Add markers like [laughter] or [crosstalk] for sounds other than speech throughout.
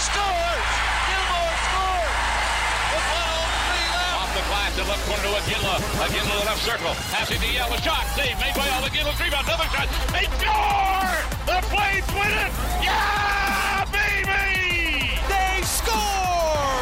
scores! Gilmour scores! With 12, three left. Off the glass, the left corner to Iginla. Iginla the left circle. Passing to Yell. A shot. Save made by Al Iginla. Rebound. Another shot. They score! The Flames win it! Yeah, baby! They score!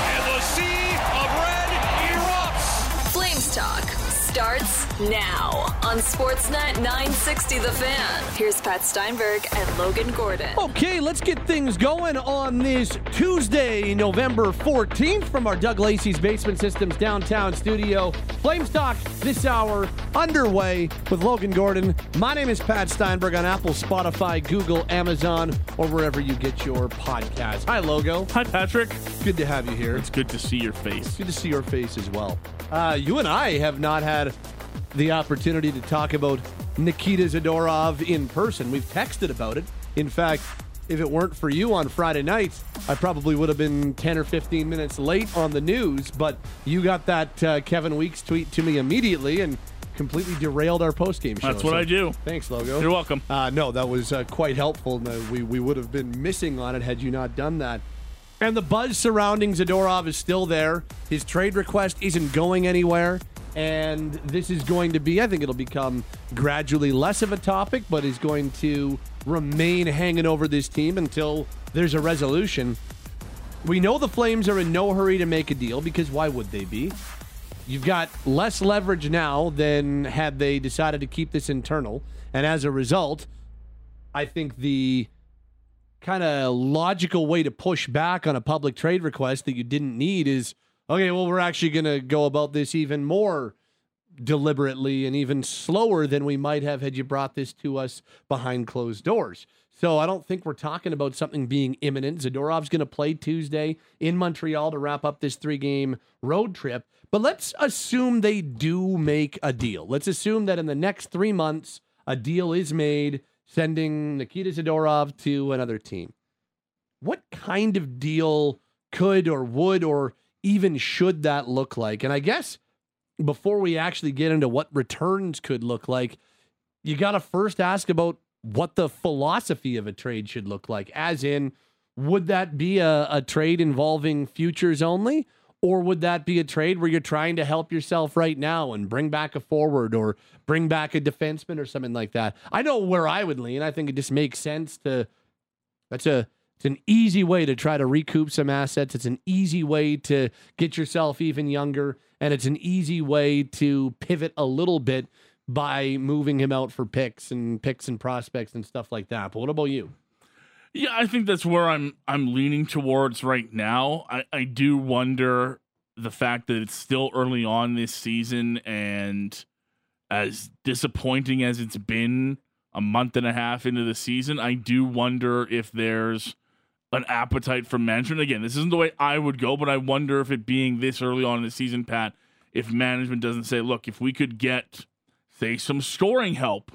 And the sea of red erupts. Flames Talk starts now on Sportsnet 960 The Fan. Here's Pat Steinberg and Logan Gordon. Okay, let's get things going on this Tuesday, November 14th from our Doug Lacey's Basement Systems downtown studio. Flames Talk this hour underway with Logan Gordon. My name is Pat Steinberg on Apple, Spotify, Google, Amazon, or wherever you get your podcast. Hi, Logo. Hi, Patrick. Good to have you here. It's good to see your face. Good to see your face as well. Uh, you and I have not had the opportunity to talk about Nikita Zadorov in person. We've texted about it. In fact, if it weren't for you on Friday night, I probably would have been 10 or 15 minutes late on the news. But you got that uh, Kevin Weeks tweet to me immediately and completely derailed our postgame show. That's what I do. Thanks, Logo. You're welcome. Uh, no, that was uh, quite helpful. No, we, we would have been missing on it had you not done that. And the buzz surrounding Zadorov is still there. His trade request isn't going anywhere. And this is going to be, I think it'll become gradually less of a topic, but is going to remain hanging over this team until there's a resolution. We know the Flames are in no hurry to make a deal because why would they be? You've got less leverage now than had they decided to keep this internal. And as a result, I think the kind of logical way to push back on a public trade request that you didn't need is okay, well, we're actually going to go about this even more deliberately and even slower than we might have had you brought this to us behind closed doors. So I don't think we're talking about something being imminent. Zadorov's going to play Tuesday in Montreal to wrap up this three game road trip. But let's assume they do make a deal. Let's assume that in the next three months, a deal is made sending Nikita Zadorov to another team. What kind of deal could or would or even should that look like? And I guess before we actually get into what returns could look like, you got to first ask about what the philosophy of a trade should look like. As in, would that be a, a trade involving futures only? Or would that be a trade where you're trying to help yourself right now and bring back a forward or bring back a defenseman or something like that? I know where I would lean. I think it just makes sense to. That's a. It's an easy way to try to recoup some assets. It's an easy way to get yourself even younger, and it's an easy way to pivot a little bit by moving him out for picks and picks and prospects and stuff like that. But what about you? Yeah, I think that's where I'm I'm leaning towards right now. I, I do wonder the fact that it's still early on this season and as disappointing as it's been a month and a half into the season, I do wonder if there's an appetite for management. Again, this isn't the way I would go, but I wonder if it being this early on in the season, Pat, if management doesn't say, look, if we could get, say, some scoring help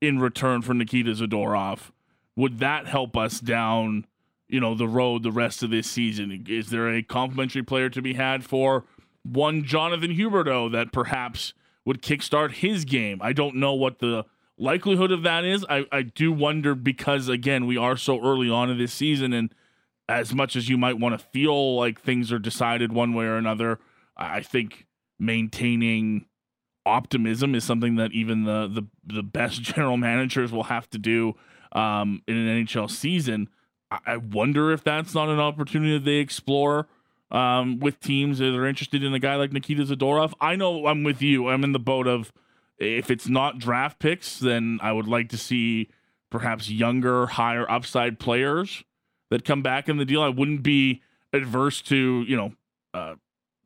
in return for Nikita Zadorov, would that help us down, you know, the road the rest of this season? Is there a complimentary player to be had for one Jonathan Huberdeau that perhaps would kickstart his game? I don't know what the likelihood of that is. I, I do wonder because again, we are so early on in this season and as much as you might want to feel like things are decided one way or another, I think maintaining optimism is something that even the the, the best [laughs] general managers will have to do um, in an NHL season. I, I wonder if that's not an opportunity that they explore um, with teams that are interested in a guy like Nikita Zadorov. I know I'm with you. I'm in the boat of if it's not draft picks, then I would like to see perhaps younger, higher upside players that come back in the deal. I wouldn't be adverse to, you know, uh,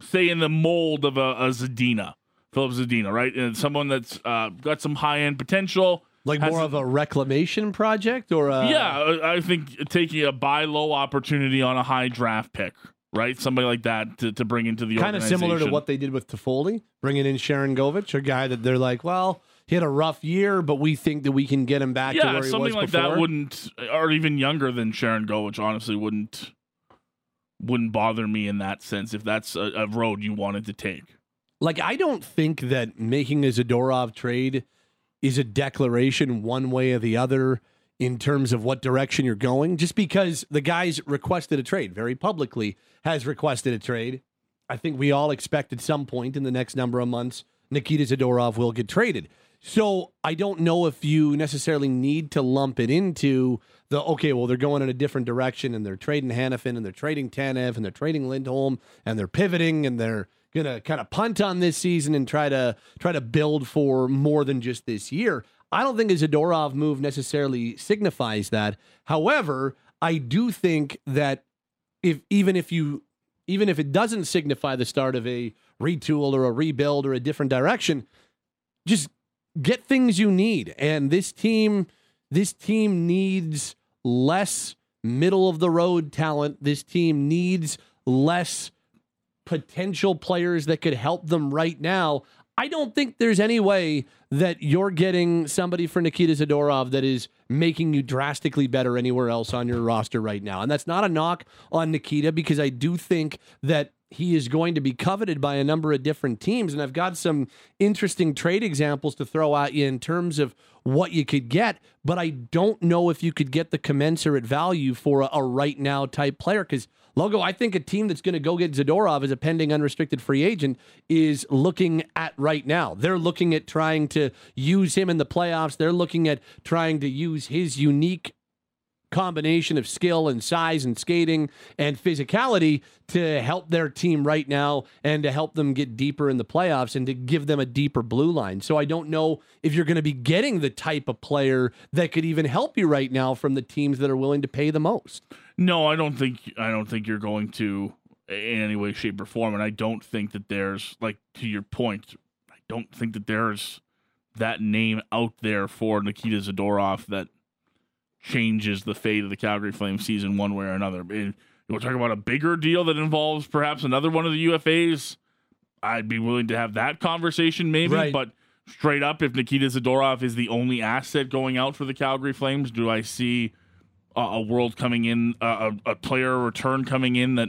say in the mold of a, a Zadina, Filip Zadina, right? And someone that's uh, got some high end potential. Like more of a reclamation project or a yeah, I I think taking a buy low opportunity on a high draft pick, right? Somebody like that to, to bring into the kind of similar to what they did with Toffoli, bringing in Sharangovich, a guy that they're like, well, he had a rough year, but we think that we can get him back to yeah, where he something was like before. that wouldn't, or even younger than Sharangovich, honestly wouldn't wouldn't bother me in that sense if that's a, a road you wanted to take. like, I don't think that making a Zadorov trade is a declaration one way or the other in terms of what direction you're going, just because the guy's requested a trade very publicly, has requested a trade. I think we all expect at some point in the next number of months, Nikita Zadorov will get traded. So I don't know if you necessarily need to lump it into the okay, well, they're going in a different direction and they're trading Hanifin and they're trading Tanev and they're trading Lindholm and they're pivoting and they're gonna kind of punt on this season and try to try to build for more than just this year. I don't think a Zadorov move necessarily signifies that. However, I do think that if even if you even if it doesn't signify the start of a retool or a rebuild or a different direction, just get things you need. And this team, this team needs less middle of the road talent. This team needs less potential players that could help them right now. I don't think there's any way that you're getting somebody for Nikita Zadorov that is making you drastically better anywhere else on your roster right now. And that's not a knock on Nikita because I do think that he is going to be coveted by a number of different teams. And I've got some interesting trade examples to throw at you in terms of what you could get, but I don't know if you could get the commensurate value for a, a right now type player. Because, Logo, I think a team that's going to go get Zadorov as a pending unrestricted free agent is looking at right now. They're looking at trying to use him in the playoffs, they're looking at trying to use his unique combination of skill and size and skating and physicality to help their team right now and to help them get deeper in the playoffs and to give them a deeper blue line. So I don't know if you're going to be getting the type of player that could even help you right now from the teams that are willing to pay the most. No, I don't think I don't think you're going to in any way shape or form and I don't think that there's like to your point, I don't think that there's that name out there for Nikita Zadorov that changes the fate of the Calgary Flames season one way or another. And we're talking about a bigger deal that involves perhaps another one of the UFAs. I'd be willing to have that conversation maybe, right. but straight up, if Nikita Zadorov is the only asset going out for the Calgary Flames, do I see a, world coming in, a, a player return coming in that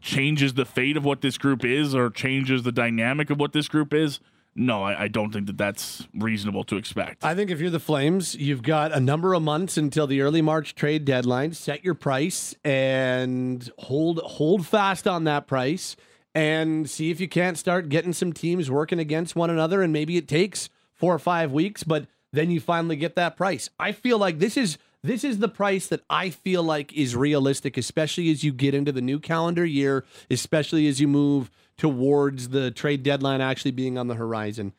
changes the fate of what this group is or changes the dynamic of what this group is? no, I, I, don't think that that's reasonable to expect. I think if you're the Flames, you've got a number of months until the early March trade deadline. Set your price and hold hold fast on that price, and see if you can't start getting some teams working against one another. And maybe it takes four or five weeks, but then you finally get that price. I feel like this is this is the price that I feel like is realistic, especially as you get into the new calendar year, especially as you move towards the trade deadline actually being on the horizon.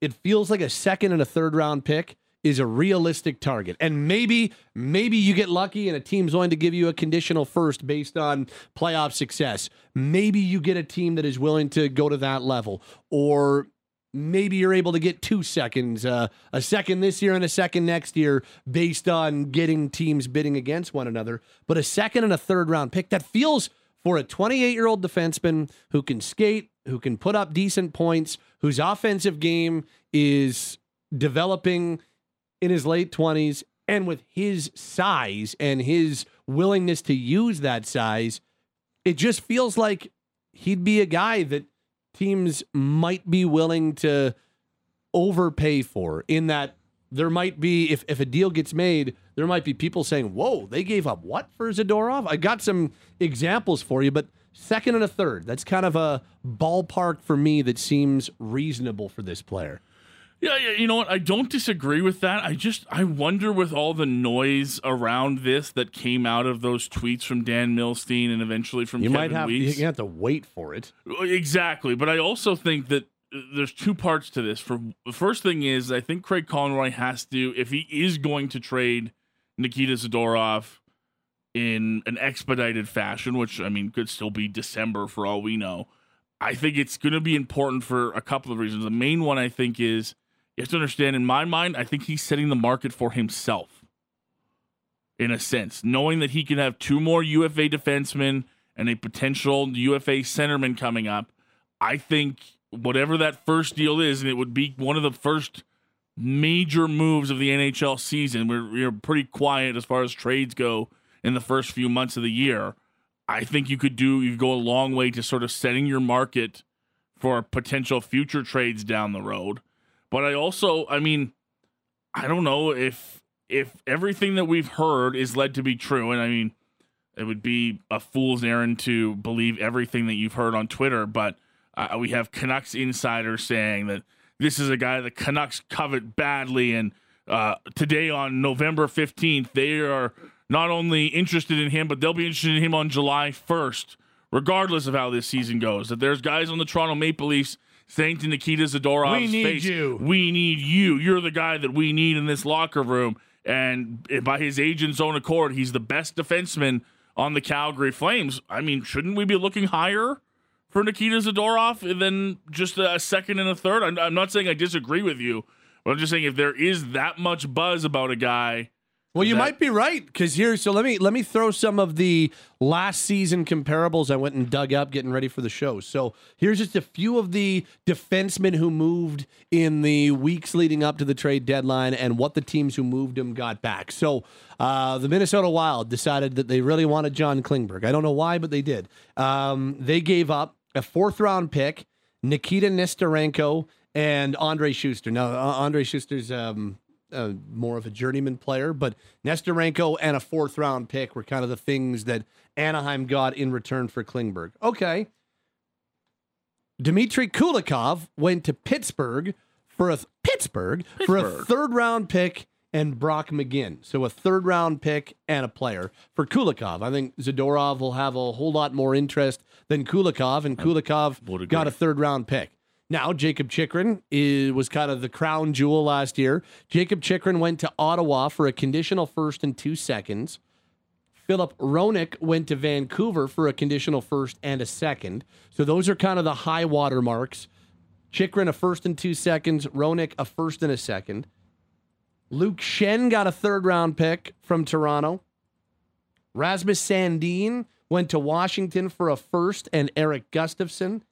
It feels like a second and a third round pick is a realistic target. And maybe, maybe you get lucky and a team's willing to give you a conditional first based on playoff success. Maybe you get a team that is willing to go to that level. Or maybe you're able to get two seconds, uh, a second this year and a second next year based on getting teams bidding against one another. But a second and a third round pick that feels for a 28 year old defenseman who can skate, who can put up decent points, whose offensive game is developing in his late 20s, and with his size and his willingness to use that size, it just feels like he'd be a guy that teams might be willing to overpay for in that there might be if, if a deal gets made, there might be people saying, "Whoa, they gave up what for Zadorov?" I got some examples for you, but second and a third, that's kind of a ballpark for me that seems reasonable for this player. Yeah, yeah, you know what? I don't disagree with that. I just I wonder with all the noise around this that came out of those tweets from Dan Milstein and eventually from you Kevin might have Weeks. you have to wait for it. Exactly, but I also think that uh, there's two parts to this. For the first thing is I think Craig Conroy has to if he is going to trade Nikita Zadorov in an expedited fashion, which I mean could still be December for all we know. I think it's going to be important for a couple of reasons. The main one I think is you have to understand in my mind, I think he's setting the market for himself in a sense, knowing that he can have two more UFA defensemen and a potential UFA centerman coming up. I think whatever that first deal is, and it would be one of the first major moves of the NHL season. We're, we're pretty quiet as far as trades go in the first few months of the year. I think you could do you go a long way to sort of setting your market for potential future trades down the road. But I also, I mean, I don't know if if everything that we've heard is led to be true, and I mean, it would be a fool's errand to believe everything that you've heard on Twitter, but uh, we have Canucks insiders saying that this is a guy the Canucks covet badly, and uh, today on November 15th, they are not only interested in him, but they'll be interested in him on July 1st, regardless of how this season goes. That there's guys on the Toronto Maple Leafs saying to Nikita Zadorov's We need face, you. "We need you. You're the guy that we need in this locker room." And by his agent's own accord, he's the best defenseman on the Calgary Flames. I mean, shouldn't we be looking higher for Nikita Zadorov than just a second and a third? I'm, I'm not saying I disagree with you, but I'm just saying if there is that much buzz about a guy, Well, you that- might be right because here. So let me let me throw some of the last season comparables I went and dug up, getting ready for the show. So here's just a few of the defensemen who moved in the weeks leading up to the trade deadline and what the teams who moved them got back. So uh, the Minnesota Wild decided that they really wanted John Klingberg. I don't know why, but they did. Um, they gave up a fourth round pick, Nikita Nesterenko, and Andre Schuster. Now, uh, Andre Schuster's um, uh, more of a journeyman player, but Nesterenko and a fourth round pick were kind of the things that Anaheim got in return for Klingberg. Okay. Dmitry Kulikov went to Pittsburgh for a Pittsburgh, for a third round pick and Brock McGinn. So a third round pick and a player for Kulikov. I think Zadorov will have a whole lot more interest than Kulikov, and Kulikov got a third round pick. Now, Jakob Chychrun is, was kind of the crown jewel last year. Jakob Chychrun went to Ottawa for a conditional first and two seconds. Filip Hronek went to Vancouver for a conditional first and a second. So those are kind of the high water marks. Chychrun a first and two seconds. Hronek a first and a second. Luke Schenn got a third round pick from Toronto. Rasmus Sandin went to Washington for a first and Erik Gustafsson.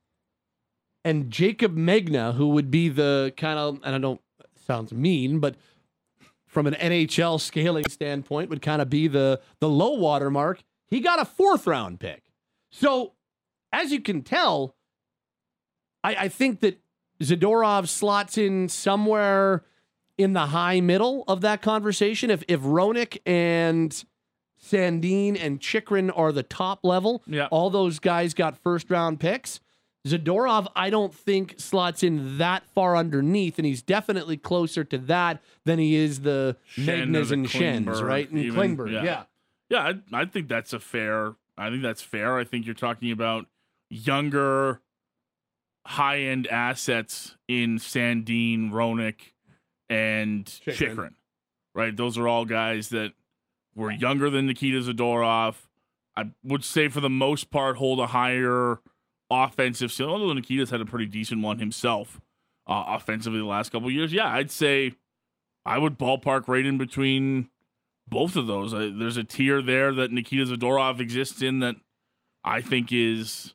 And Jaycob Megna, who would be the kind of, and I don't, sounds mean, but from an NHL scaling standpoint, would kind of be the the low water mark. He got a fourth round pick. So, as you can tell, I, I think that Zadorov slots in somewhere in the high middle of that conversation. If if Hronek and Sandin and Chychrun are the top level, Yeah. all those guys got first round picks. Zadorov, I don't think slots in that far underneath, and he's definitely closer to that than he is the Schenn Megnas the and Schenns, right? And even, Klingberg, yeah. yeah. yeah, I, I think that's a fair. I think that's fair. I think you're talking about younger, high end assets in Sandin, Hronek, and Chychrun. Chychrun. Right, those are all guys that were younger than Nikita Zadorov. I would say for the most part hold a higher offensive ceiling. Although Nikita's had a pretty decent one himself uh, offensively the last couple years. Yeah, I'd say I would ballpark right in between both of those. There's a tier there that Nikita Zadorov exists in that I think is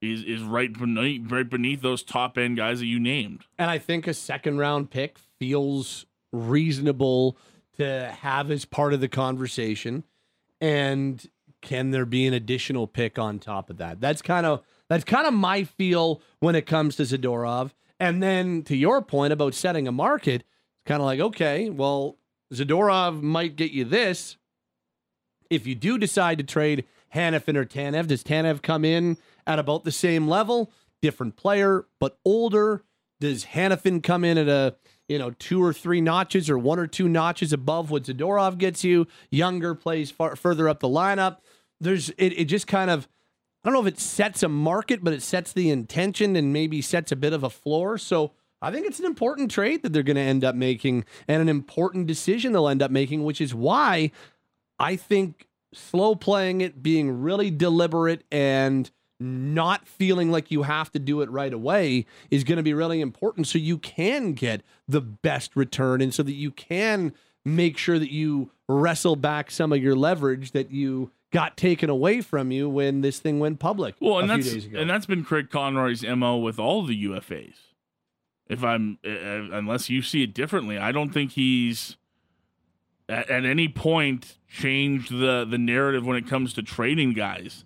is is right beneath right beneath those top end guys that you named. And I think a second round pick feels reasonable to have as part of the conversation. And can there be an additional pick on top of that? That's kind of that's kind of my feel when it comes to Zadorov. And then to your point about setting a market, it's kind of like, okay, well, Zadorov might get you this. If you do decide to trade Hanifin or Tanev, does Tanev come in at about the same level? Different player, but older. Does Hanifin come in at a you know two or three notches or one or two notches above what Zadorov gets you? Younger plays far further up the lineup. There's it. It just kind of I don't know if it sets a market, but it sets the intention and maybe sets a bit of a floor. So I think it's an important trade that they're going to end up making and an important decision they'll end up making, which is why I think slow playing it, being really deliberate and not feeling like you have to do it right away is going to be really important so you can get the best return and so that you can make sure that you wrestle back some of your leverage that you got taken away from you when this thing went public Well, and a few that's days ago. and that's been Craig Conroy's mo with all the UFAs. If I'm uh, unless you see it differently, I don't think he's at, at any point changed the the narrative when it comes to trading guys.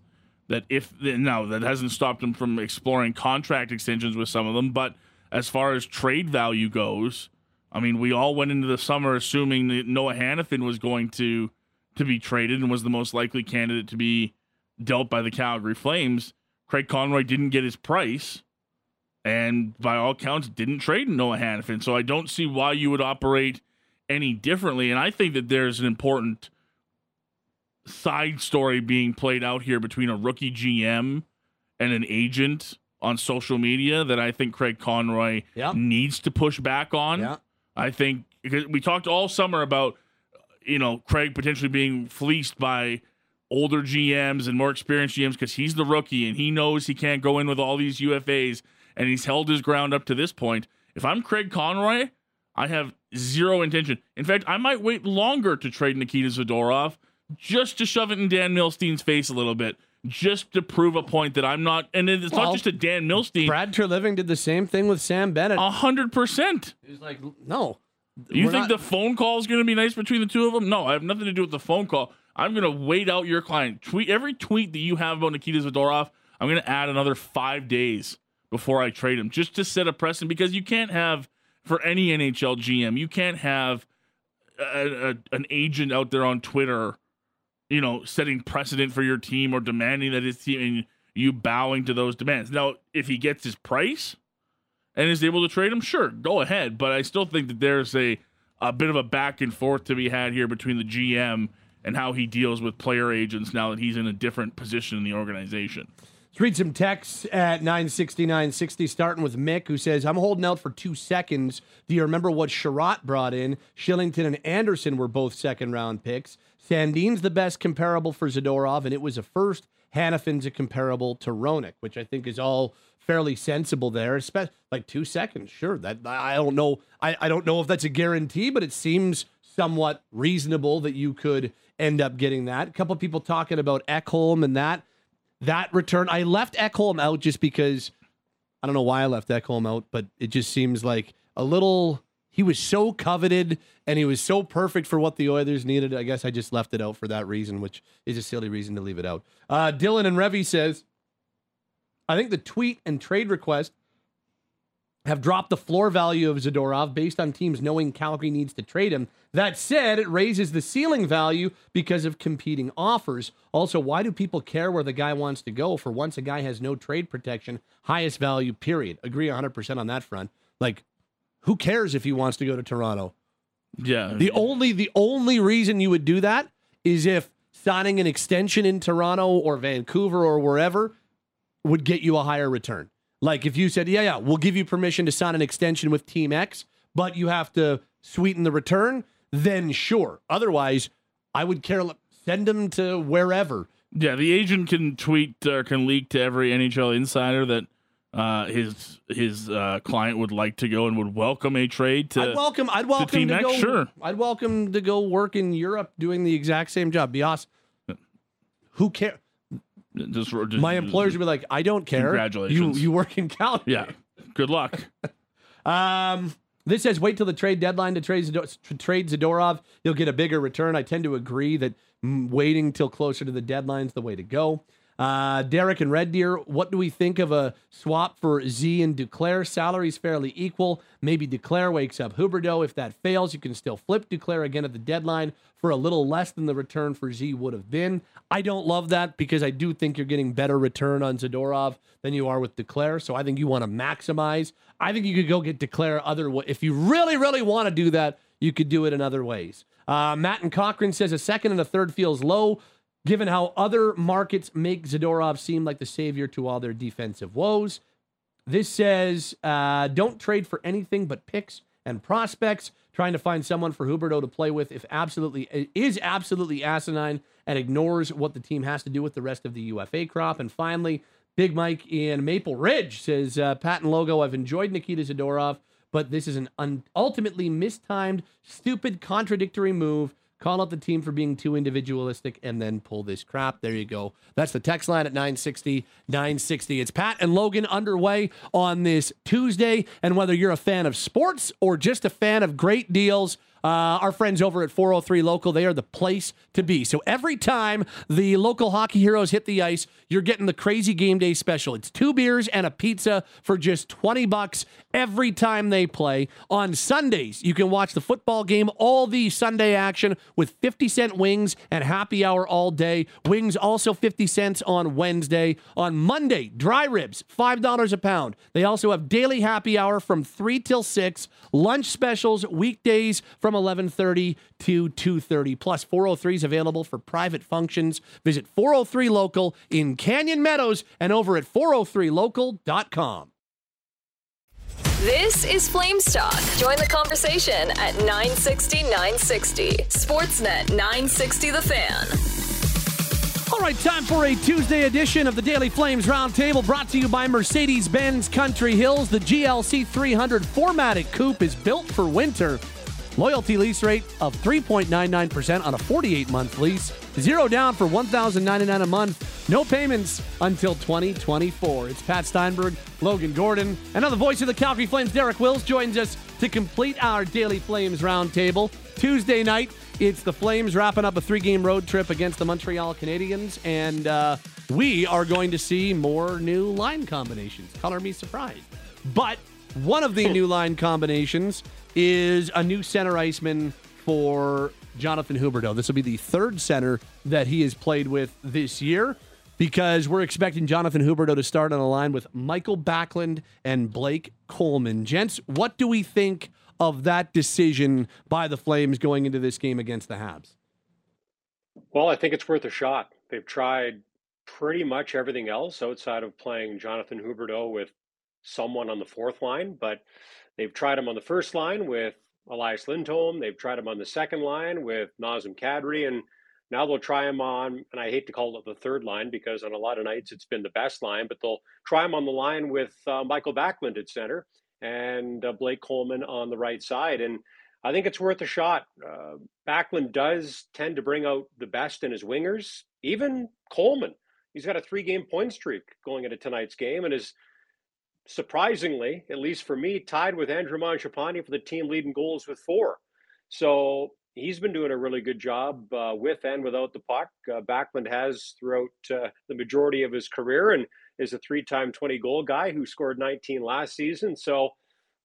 That if no, that hasn't stopped him from exploring contract extensions with some of them, but as far as trade value goes, I mean, we all went into the summer assuming that Noah Hanifin was going to to be traded and was the most likely candidate to be dealt by the Calgary Flames. Craig Conroy didn't get his price, and by all counts, didn't trade Noah Hanifin. So I don't see why you would operate any differently. And I think that there's an important side story being played out here between a rookie GM and an agent on social media that I think Craig Conroy Yeah. needs to push back on. Yeah. I think because we talked all summer about you know Craig potentially being fleeced by older GMs and more experienced GMs because he's the rookie and he knows he can't go in with all these UFAs and he's held his ground up to this point. If I'm Craig Conroy, I have zero intention. In fact, I might wait longer to trade Nikita Zadorov just to shove it in Dan Milstein's face a little bit, just to prove a point that I'm not. And it's Well, not just a Dan Milstein. Brad Treliving did the same thing with Sam Bennett. A hundred percent. He's like, no. You we're think not- the phone call is going to be nice between the two of them? No, I have nothing to do with the phone call. I'm going to wait out your client. Tweet every tweet that you have about Nikita Zadorov. I'm going to add another five days before I trade him, just to set a precedent. Because you can't have for any NHL GM, you can't have a, a, an agent out there on Twitter, you know, setting precedent for your team or demanding that his team and you bowing to those demands. Now, if he gets his price and is able to trade him, sure, go ahead. But I still think that there's a a bit of a back and forth to be had here between the GM and how he deals with player agents now that he's in a different position in the organization. Let's read some texts at 960, 960, starting with Mick, who says, I'm holding out for two seconds. Do you remember what Sherratt brought in? Shillington and Anderson were both second round picks. Sandin's the best comparable for Zadorov, and it was a first. Hanifin's a comparable to Hronek, which I think is all fairly sensible there. Especially like two seconds, sure. That I don't know. I, I don't know if that's a guarantee, but it seems somewhat reasonable that you could end up getting that. A couple people talking about Ekholm and that that return. I left Ekholm out just because I don't know why I left Ekholm out, but it just seems like a little. He was so coveted and he was so perfect for what the Oilers needed. I guess I just left it out for that reason, which is a silly reason to leave it out. Uh, Dylan and Revy says, I think the tweet and trade request have dropped the floor value of Zadorov based on teams knowing Calgary needs to trade him. That said, it raises the ceiling value because of competing offers. Also, why do people care where the guy wants to go? For once, a guy has no trade protection, highest value, period. Agree 100% on that front. Like, who cares if he wants to go to Toronto? Yeah. The only the only reason you would do that is if signing an extension in Toronto or Vancouver or wherever would get you a higher return. Like if you said, "Yeah, yeah, we'll give you permission to sign an extension with Team X, but you have to sweeten the return," then sure. Otherwise, I would care send them to wherever. yeah, the agent can tweet or can leak to every NHL insider that uh, his his uh, client would like to go and would welcome a trade to I'd welcome I'd welcome to, Team to, X, go sure. I'd welcome to go work in Europe doing the exact same job. Be awesome. Who cares? Just, just My employers would be like, I don't care. Congratulations. You you work in Calgary. Yeah. Good luck. [laughs] Um, this says wait till the trade deadline to trade, trade Zadorov. You'll get a bigger return. I tend to agree that mm, waiting till closer to the deadline is the way to go. Uh, Derek and Red Deer, what do we think of a swap for Z and Duclair? Salaries fairly equal. Maybe Duclair wakes up Huberdeau. If that fails, you can still flip Duclair again at the deadline for a little less than the return for Z would have been. I don't love that because I do think you're getting better return on Zadorov than you are with Duclair. So I think you want to maximize. I think you could go get Duclair other way. If you really, really want to do that, you could do it in other ways. Uh, Matt and Cochrane says a second and a third feels low, given how other markets make Zadorov seem like the savior to all their defensive woes. This says uh, don't trade for anything but picks and prospects. Trying to find someone for Huberdeau to play with if absolutely is absolutely asinine and ignores what the team has to do with the rest of the UFA crop. And finally, Big Mike in Maple Ridge says uh, Pat and Logo. I've enjoyed Nikita Zadorov, but this is an un- ultimately mistimed, stupid, contradictory move. Call out the team for being too individualistic and then pull this crap. There you go. That's the text line at 960 960. It's Pat and Logan underway on this Tuesday. And whether you're a fan of sports or just a fan of great deals, uh, our friends over at 403 Local, they are the place to be. So every time the local hockey heroes hit the ice, you're getting the crazy game day special. It's two beers and a pizza for just 20 bucks every time they play. On Sundays, you can watch the football game, all the Sunday action with 50 cent wings and happy hour all day. Wings also 50 cents on Wednesday. On Monday, dry ribs, $5 a pound. They also have daily happy hour from 3 till 6, lunch specials weekdays from 11:30 to 2:30. Plus 403 is available for private functions. Visit 403 Local in Canyon Meadows and over at 403local.com. This is Flames Talk. Join the conversation at 960 960. Sportsnet 960 The Fan. All right, time for a Tuesday edition of the Daily Flames Roundtable brought to you by Mercedes Benz Country Hills. The GLC 300 4MATIC Coupe is built for winter. Loyalty lease rate of 3.99% on a 48 month lease. Zero down for $1,099 a month. No payments until 2024. It's Pat Steinberg, Logan Gordon, and now the voice of the Calgary Flames, Derek Wills, joins us to complete our Daily Flames Roundtable. Tuesday night, it's the Flames wrapping up a three game road trip against the Montreal Canadiens, and uh, we are going to see more new line combinations. Color me surprised. But one of the [laughs] new line combinations is a new center iceman for Jonathan Huberdeau. This will be the third center that he has played with this year because we're expecting Jonathan Huberdeau to start on a line with Michael Backlund and Blake Coleman. Gents, what do we think of that decision by the Flames going into this game against the Habs? Well, I think it's worth a shot. They've tried pretty much everything else outside of playing Jonathan Huberdeau with someone on the fourth line, but they've tried him on the first line with Elias Lindholm. They've tried him on the second line with Nazem Kadri, and now they'll try him on. And I hate to call it the third line because on a lot of nights it's been the best line, but they'll try him on the line with uh, Michael Backlund at center and uh, Blake Coleman on the right side. And I think it's worth a shot. Uh, Backlund does tend to bring out the best in his wingers, even Coleman. He's got a three game point streak going into tonight's game and is surprisingly, at least for me, tied with Andrew Mangiapane for the team leading goals with four. So he's been doing a really good job uh, with and without the puck. Uh, Backlund has throughout uh, the majority of his career and is a three time 20 goal guy who scored 19 last season. So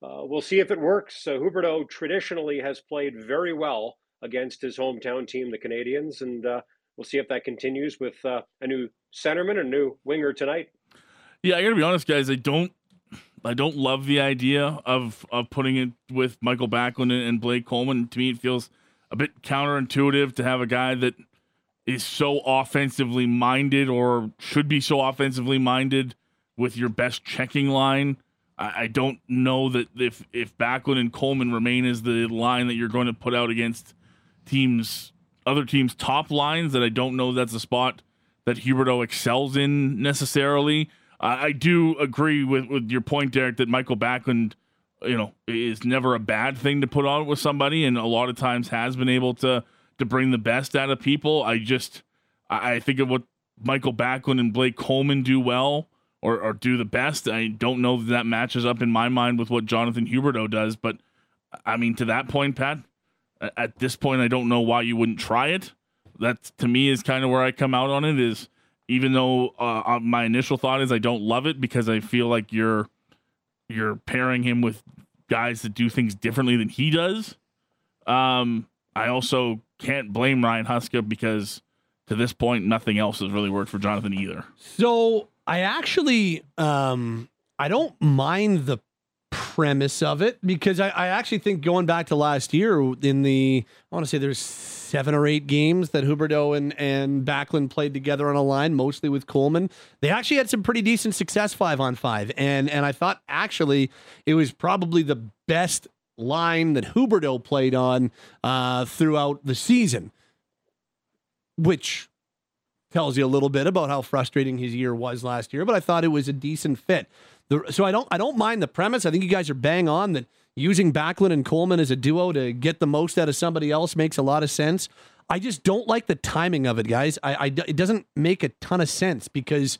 uh, we'll see if it works. Uh, Huberdeau traditionally has played very well against his hometown team, the Canadiens, and uh, we'll see if that continues with uh, a new centerman, a new winger tonight. Yeah, I got to be honest, guys. I don't I don't love the idea of of putting it with Michael Backlund and Blake Coleman. To me, it feels a bit counterintuitive to have a guy that is so offensively minded or should be so offensively minded with your best checking line. I, I don't know that if if Backlund and Coleman remain as the line that you're going to put out against teams, other teams' top lines, that I don't know that's a spot that Huberdeau excels in necessarily. I, I do agree with, with your point, Derek, that Michael Backlund, you know, is never a bad thing to put on with somebody, and a lot of times has been able to to bring the best out of people. I just I, I think of what Michael Backlund and Blake Coleman do well or, or do the best. I don't know that that matches up in my mind with what Jonathan Huberdeau does, but I mean to that point, Pat. At this point, I don't know why you wouldn't try it. That to me is kind of where I come out on it. Is even though uh, uh, my initial thought is I don't love it because I feel like you're you're pairing him with guys that do things differently than he does. Um, I also can't blame Ryan Huska because to this point nothing else has really worked for Jonathan either. So I actually um, I don't mind the premise of it because I, I actually think going back to last year in the I want to say there's seven or eight games that Huberdeau and, and Backlund played together on a line, mostly with Coleman. They actually had some pretty decent success five on five. And and I thought actually it was probably the best line that Huberdeau played on uh, throughout the season, which tells you a little bit about how frustrating his year was last year. But I thought it was a decent fit. The, so I don't I don't mind the premise. I think you guys are bang on that using Backlund and Coleman as a duo to get the most out of somebody else makes a lot of sense. I just don't like the timing of it, guys. I, I it doesn't make a ton of sense because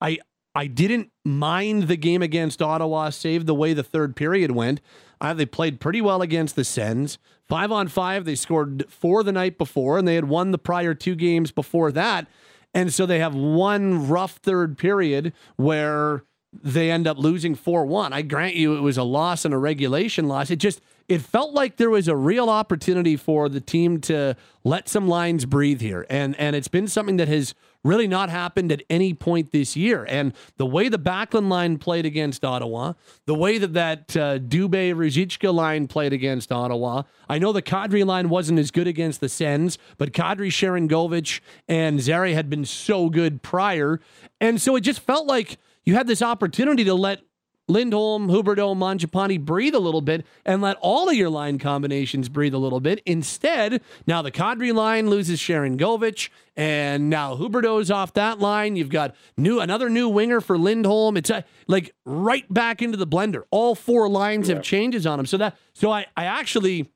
I I didn't mind the game against Ottawa, save the way the third period went. Uh, they played pretty well against the Sens. Five on five, they scored four the night before, and they had won the prior two games before that. And so they have one rough third period where they end up losing 4 1. I grant you it was a loss and a regulation loss. It just, it felt like there was a real opportunity for the team to let some lines breathe here. And, and it's been something that has really not happened at any point this year. And the way the Backlund line played against Ottawa, the way that that uh, Dubé Ruzicka line played against Ottawa, I know the Kadri line wasn't as good against the Sens, but Kadri, Sharangovich, and Zary had been so good prior. And so it just felt like you had this opportunity to let Lindholm, Huberdeau, Mangiapane breathe a little bit and let all of your line combinations breathe a little bit. Instead, now the Kadri line loses Sharangovich, and now Huberdeau's off that line. You've got new another new winger for Lindholm. It's a, uh, like right back into the blender. All four lines yeah. have changes on them. So that so I I actually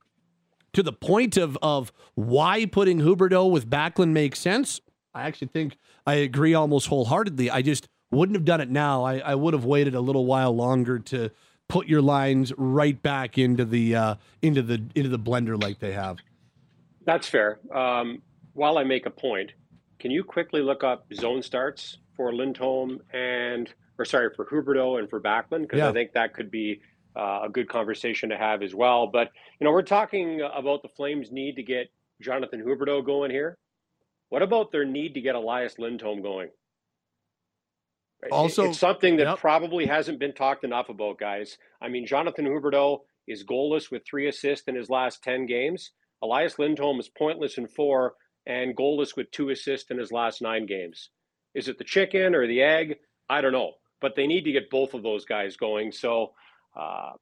to the point of of why putting Huberdeau with Backlund makes sense. I actually think I agree almost wholeheartedly. I just wouldn't have done it now. I, I would have waited a little while longer to put your lines right back into the uh, into the into the blender like they have. That's fair. Um, while I make a point, can you quickly look up zone starts for Lindholm and or sorry for Huberdeau and for Backlund because yeah. I think that could be uh, a good conversation to have as well. But you know, we're talking about the Flames' need to get Jonathan Huberdeau going here. What about their need to get Elias Lindholm going? Also, it's something that yep. probably hasn't been talked enough about, guys. I mean, Jonathan Huberdeau is goalless with three assists in his last 10 games. Elias Lindholm is pointless in four and goalless with two assists in his last nine games. Is it the chicken or the egg? I don't know. But they need to get both of those guys going. So, uh,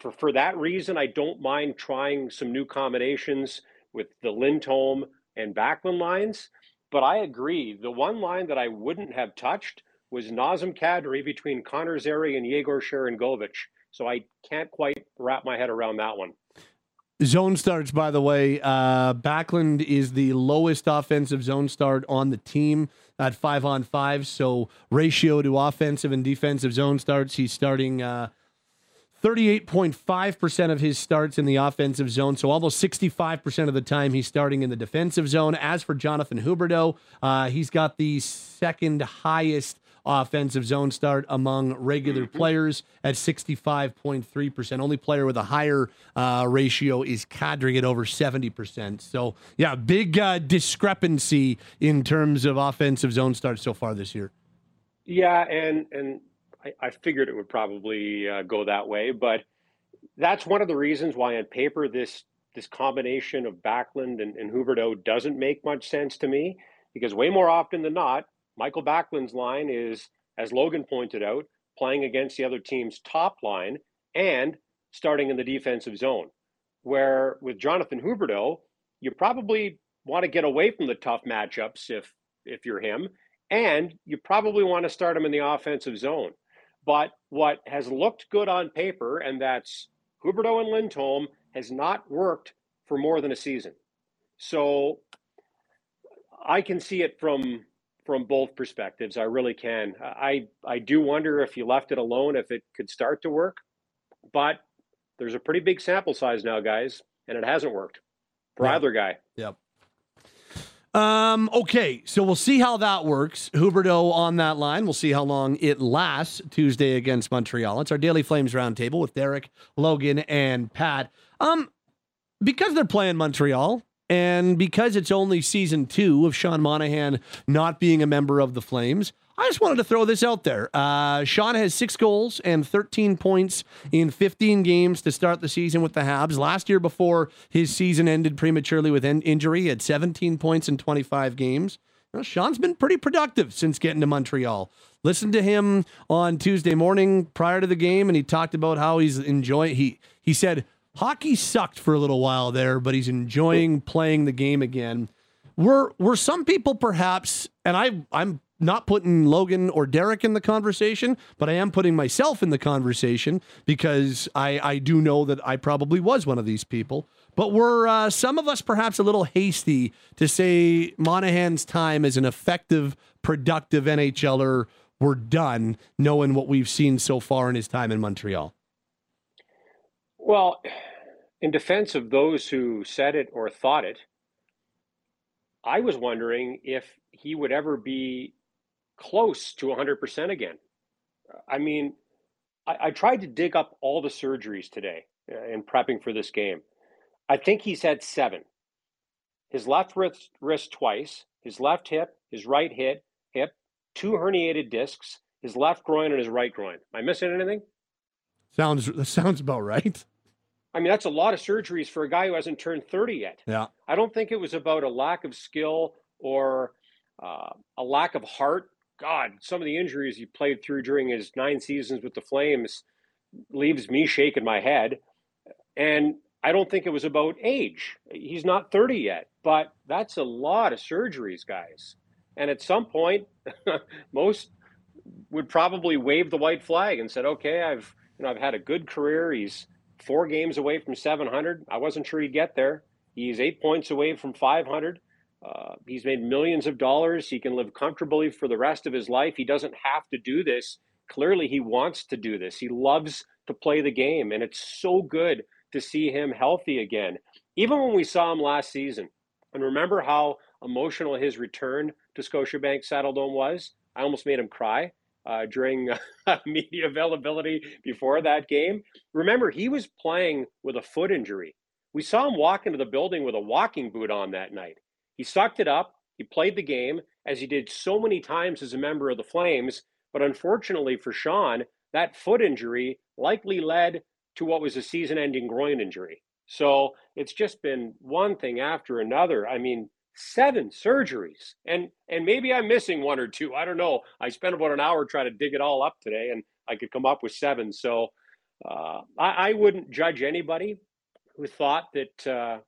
for, for that reason, I don't mind trying some new combinations with the Lindholm and Backlund lines. But I agree. The one line that I wouldn't have touched was Nazem Kadri between Connor Zary and Yegor Sharangovich. So I can't quite wrap my head around that one. Zone starts, by the way. Uh, Backlund is the lowest offensive zone start on the team at five on five. So ratio to offensive and defensive zone starts, he's starting uh, 38.5% of his starts in the offensive zone. So almost 65% of the time he's starting in the defensive zone. As for Jonathan Huberdeau, uh, he's got the second highest offensive zone start among regular mm-hmm. players at 65.3%. Only player with a higher uh, ratio is Kadri at over 70%. So, yeah, big uh, discrepancy in terms of offensive zone starts so far this year. Yeah, and and I, I figured it would probably uh, go that way, but that's one of the reasons why on paper this this combination of Backlund and, and Huberdeau doesn't make much sense to me because way more often than not, Michael Backlund's line is, as Logan pointed out, playing against the other team's top line and starting in the defensive zone. Where with Jonathan Huberdeau, you probably want to get away from the tough matchups if if you're him, and you probably want to start him in the offensive zone. But what has looked good on paper, and that's Huberdeau and Lindholm, has not worked for more than a season. So I can see it from from both perspectives. I really can. I I do wonder if you left it alone, if it could start to work, but there's a pretty big sample size now, guys, and it hasn't worked for yeah. either guy. Yep. Um, okay, so we'll see how that works. Huberdeau on that line. We'll see how long it lasts Tuesday against Montreal. It's our Daily Flames roundtable with Derek, Logan, and Pat. Um, because they're playing Montreal, and because it's only season two of Sean Monahan not being a member of the Flames, I just wanted to throw this out there. Uh, Sean has six goals and 13 points in 15 games to start the season with the Habs. Last year, before his season ended prematurely with in- injury, he had 17 points in 25 games. Know, Sean's been pretty productive since getting to Montreal. Listen to him on Tuesday morning prior to the game, and he talked about how he's enjoying. He he said hockey sucked for a little while there, but he's enjoying playing the game again. Were were some people perhaps, and I I'm not putting Logan or Derek in the conversation, but I am putting myself in the conversation because I I do know that I probably was one of these people. But were uh, some of us perhaps a little hasty to say Monahan's time as an effective, productive NHLer we're done, knowing what we've seen so far in his time in Montreal? Well, in defense of those who said it or thought it, I was wondering if he would ever be close to 100% again. I mean, I, I tried to dig up all the surgeries today uh, in prepping for this game. I think he's had seven. His left wrist, wrist twice, his left hip, his right hip, hip, two herniated discs, his left groin and his right groin. Am I missing anything? Sounds [laughs] that sounds about right. I mean, that's a lot of surgeries for a guy who hasn't turned 30 yet. Yeah. I don't think it was about a lack of skill or uh, a lack of heart. God, some of the injuries he played through during his nine seasons with the Flames leaves me shaking my head. And I don't think it was about age. He's not 30 yet, but that's a lot of surgeries, guys. And at some point, [laughs] most would probably wave the white flag and said, "Okay, I've you know I've had a good career. He's four games away from 700. I wasn't sure he'd get there. He's eight points away from 500. Uh, he's made millions of dollars. He can live comfortably for the rest of his life. He doesn't have to do this. Clearly, he wants to do this. He loves to play the game, and it's so good to see him healthy again. Even when we saw him last season, and remember how emotional his return to Scotiabank Saddledome was? I almost made him cry uh, during [laughs] uh, media availability before that game. Remember, he was playing with a foot injury. We saw him walk into the building with a walking boot on that night. He sucked it up. He played the game as he did so many times as a member of the Flames. But unfortunately for Sean, that foot injury likely led to what was a season ending groin injury. So it's just been one thing after another. I mean, seven surgeries and and maybe i'm missing one or two i don't know i spent about an hour trying to dig it all up today and i could come up with seven so uh, I, I, wouldn't judge anybody who thought that uh,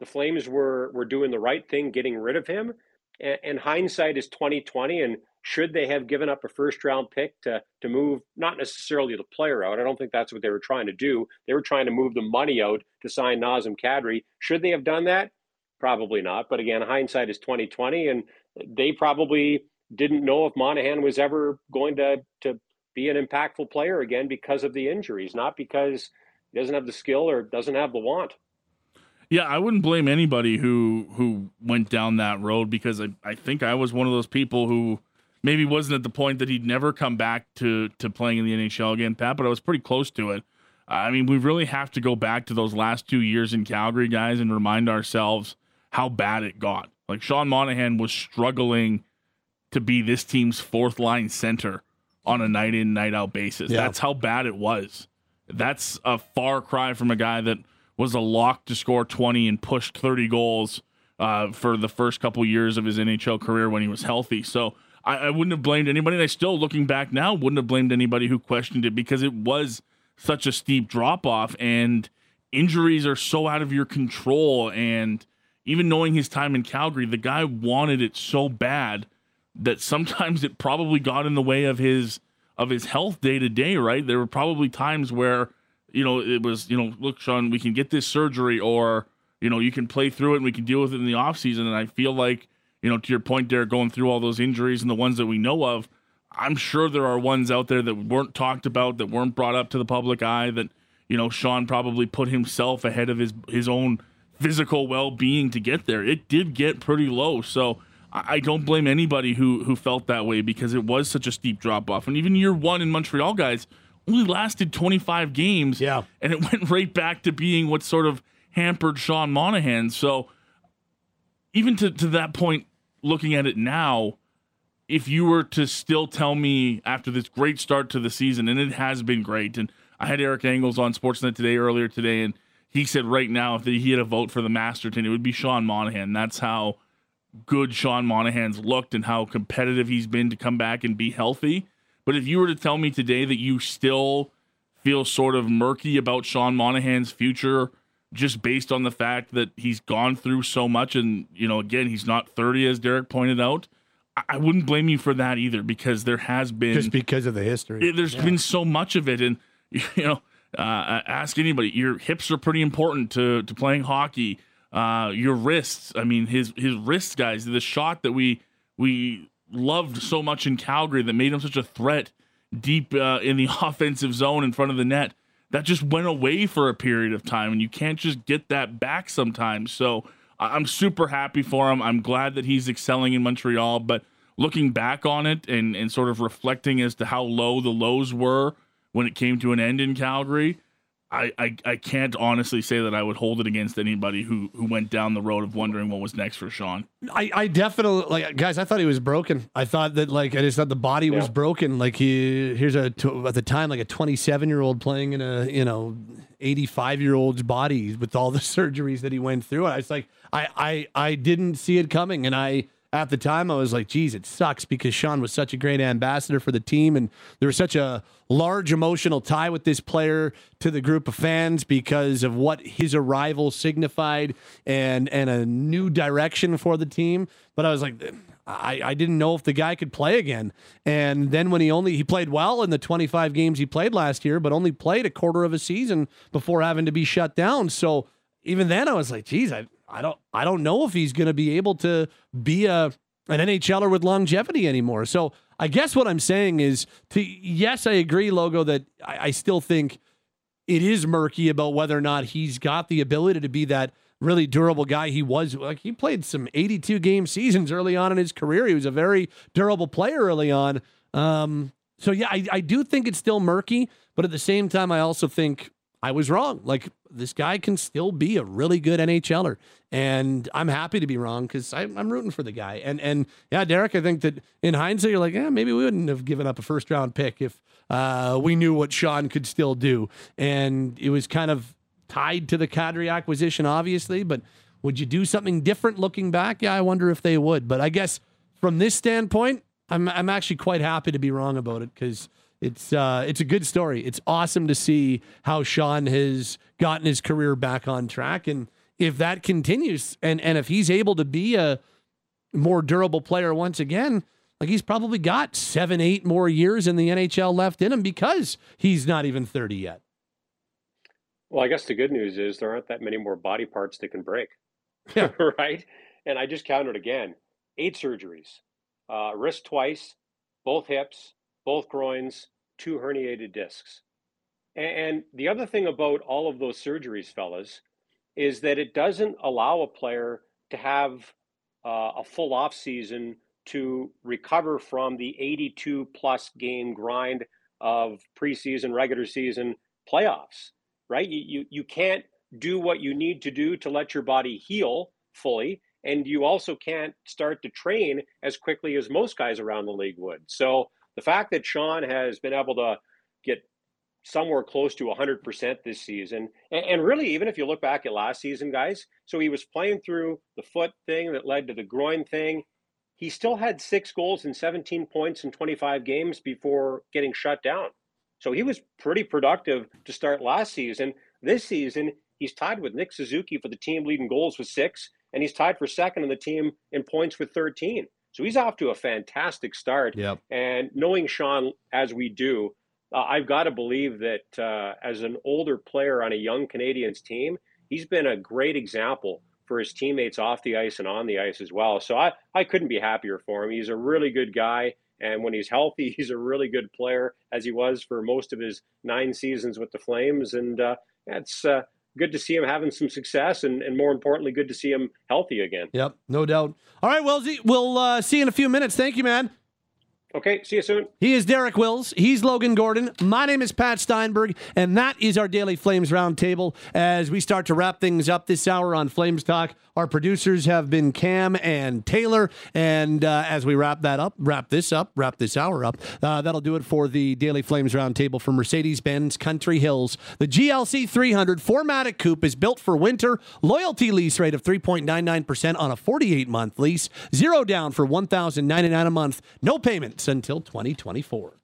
the flames were were doing the right thing getting rid of him and, and hindsight is 2020 and should they have given up a first round pick to to move not necessarily the player out? I don't think that's what they were trying to do. They were trying to move the money out to sign Nazem Kadri. Should they have done that? Probably not. But again, hindsight is twenty twenty, and they probably didn't know if Monahan was ever going to to be an impactful player again because of the injuries, not because he doesn't have the skill or doesn't have the want. Yeah, I wouldn't blame anybody who who went down that road because I, I think I was one of those people who maybe wasn't at the point that he'd never come back to to playing in the NHL again, Pat, but I was pretty close to it. I mean, we really have to go back to those last two years in Calgary, guys, and remind ourselves how bad it got. Like Sean Monahan was struggling to be this team's fourth line center on a night in, night out basis. Yeah. That's how bad it was. That's a far cry from a guy that was a lock to score 20 and pushed 30 goals uh, for the first couple years of his NHL career when he was healthy. So I, I wouldn't have blamed anybody. And I still, looking back now, wouldn't have blamed anybody who questioned it because it was such a steep drop off and injuries are so out of your control. And even knowing his time in Calgary, the guy wanted it so bad that sometimes it probably got in the way of his of his health day to day, right? There were probably times where, you know, it was, you know, look, Sean, we can get this surgery or, you know, you can play through it and we can deal with it in the offseason. And I feel like, you know, to your point, Derek, going through all those injuries and the ones that we know of, I'm sure there are ones out there that weren't talked about, that weren't brought up to the public eye, that, you know, Sean probably put himself ahead of his his own physical well being to get there. It did get pretty low. So I, I don't blame anybody who who felt that way because it was such a steep drop off. And even year one in Montreal, guys, only lasted 25 games. Yeah. And it [laughs] went right back to being what sort of hampered Sean Monahan. So even to, to that point, looking at it now, if you were to still tell me after this great start to the season, and it has been great, and I had Eric Engels on Sportsnet today earlier today, and he said right now if he had a vote for the Masterton, it would be Sean Monahan. That's how good Sean Monahan's looked and how competitive he's been to come back and be healthy. But if you were to tell me today that you still feel sort of murky about Sean Monahan's future just based on the fact that he's gone through so much and you know again he's not 30 as Derek pointed out I wouldn't blame you for that either because there has been just because of the history. There's yeah. been so much of it, and [laughs] you know, uh, ask anybody. Your hips are pretty important to to playing hockey. Uh, your wrists. I mean, his his wrists, guys. The shot that we we loved so much in Calgary that made him such a threat deep uh, in the [laughs] offensive zone in front of the net that just went away for a period of time and you can't just get that back sometimes so i'm super happy for him i'm glad that he's excelling in montreal but looking back on it and, and sort of reflecting as to how low the lows were when it came to an end in calgary I, I, I can't honestly say that I would hold it against anybody who, who went down the road of wondering what was next for Sean. I, I definitely like guys. I thought he was broken. I thought that like I just thought the body yeah. was broken. Like he here's a at the time like a 27 year old playing in a you know 85 year old's body with all the [laughs] surgeries that he went through. I was like I I I didn't see it coming, and I at the time, I was like, geez, it sucks because Sean was such a great ambassador for the team. And there was such a large emotional tie with this player to the group of fans because of what his arrival signified and, and a new direction for the team. But I was like, I, I didn't know if the guy could play again. And then when he only he played well in the 25 games he played last year, but only played a quarter of a season before having to be shut down. So even then I was like, geez, I, I don't I don't know if he's going to be able to be a an NHLer with longevity anymore. So I guess what I'm saying is to yes, I agree, logo, that I, I still think it is murky about whether or not he's got the ability to be that really durable guy he was. Like he played some 82 game seasons early on in his career. He was a very durable player early on. Um, so yeah, I, I do think it's still murky, but at the same time, I also think I was wrong. Like this guy can still be a really good NHLer, and I'm happy to be wrong because I'm rooting for the guy. And and yeah, Derek, I think that in hindsight, you're like, yeah, maybe we wouldn't have given up a first round pick if uh, we knew what Sean could still do. And it was kind of tied to the Kadri acquisition, obviously. But would you do something different looking back? Yeah, I wonder if they would. But I guess from this standpoint, I'm I'm actually quite happy to be wrong about it because it's uh, it's a good story. It's awesome to see how Sean has gotten his career back on track, and if that continues, and and if he's able to be a more durable player once again, like he's probably got seven, eight more years in the NHL left in him because he's not even thirty yet. Well, I guess the good news is there aren't that many more body parts that can break. Yeah. [laughs] right. And I just counted again: eight surgeries, uh, wrist twice, both hips, both groins, two herniated discs. And the other thing about all of those surgeries, fellas, is that it doesn't allow a player to have uh, a full off season to recover from the 82 plus game grind of preseason, regular season, playoffs, right? You, you, you can't do what you need to do to let your body heal fully. And you also can't start to train as quickly as most guys around the league would. So the fact that Sean has been able to get somewhere close to 100% this season, and, and, really, even if you look back at last season, guys, so he was playing through the foot thing that led to the groin thing. He still had six goals and 17 points in 25 games before getting shut down. So he was pretty productive to start last season. This season, he's tied with Nick Suzuki for the team leading goals with six, and he's tied for second in the team in points with 13. So he's off to a fantastic start. Yep. And knowing Sean as we do, uh, I've got to believe that uh, as an older player on a young Canadiens team, he's been a great example for his teammates off the ice and on the ice as well. So I, I couldn't be happier for him. He's a really good guy. And when he's healthy, [laughs] he's a really good player, as he was for most of his nine seasons with the Flames. And uh, that's uh, good to see him having some success and, and more importantly, good to see him healthy again. Yep, no doubt. All right, Wellesley, we'll uh, see you in a few minutes. Thank you, man. Okay, see you soon. He is Derek Wills. He's Logan Gordon. My name is Pat Steinberg, and that is our daily Flames Roundtable as we start to wrap things up this hour on Flames Talk. Our producers have been Cam and Taylor, and uh, as we wrap that up, wrap this up, wrap this hour up, uh, that'll do it for the daily Flames Roundtable for Mercedes-Benz Country Hills. The GLC 300 4MATIC Coupe is built for winter. Loyalty lease rate of 3.99% on a 48-month lease. Zero down for 1,099 a month. No payments until 2024.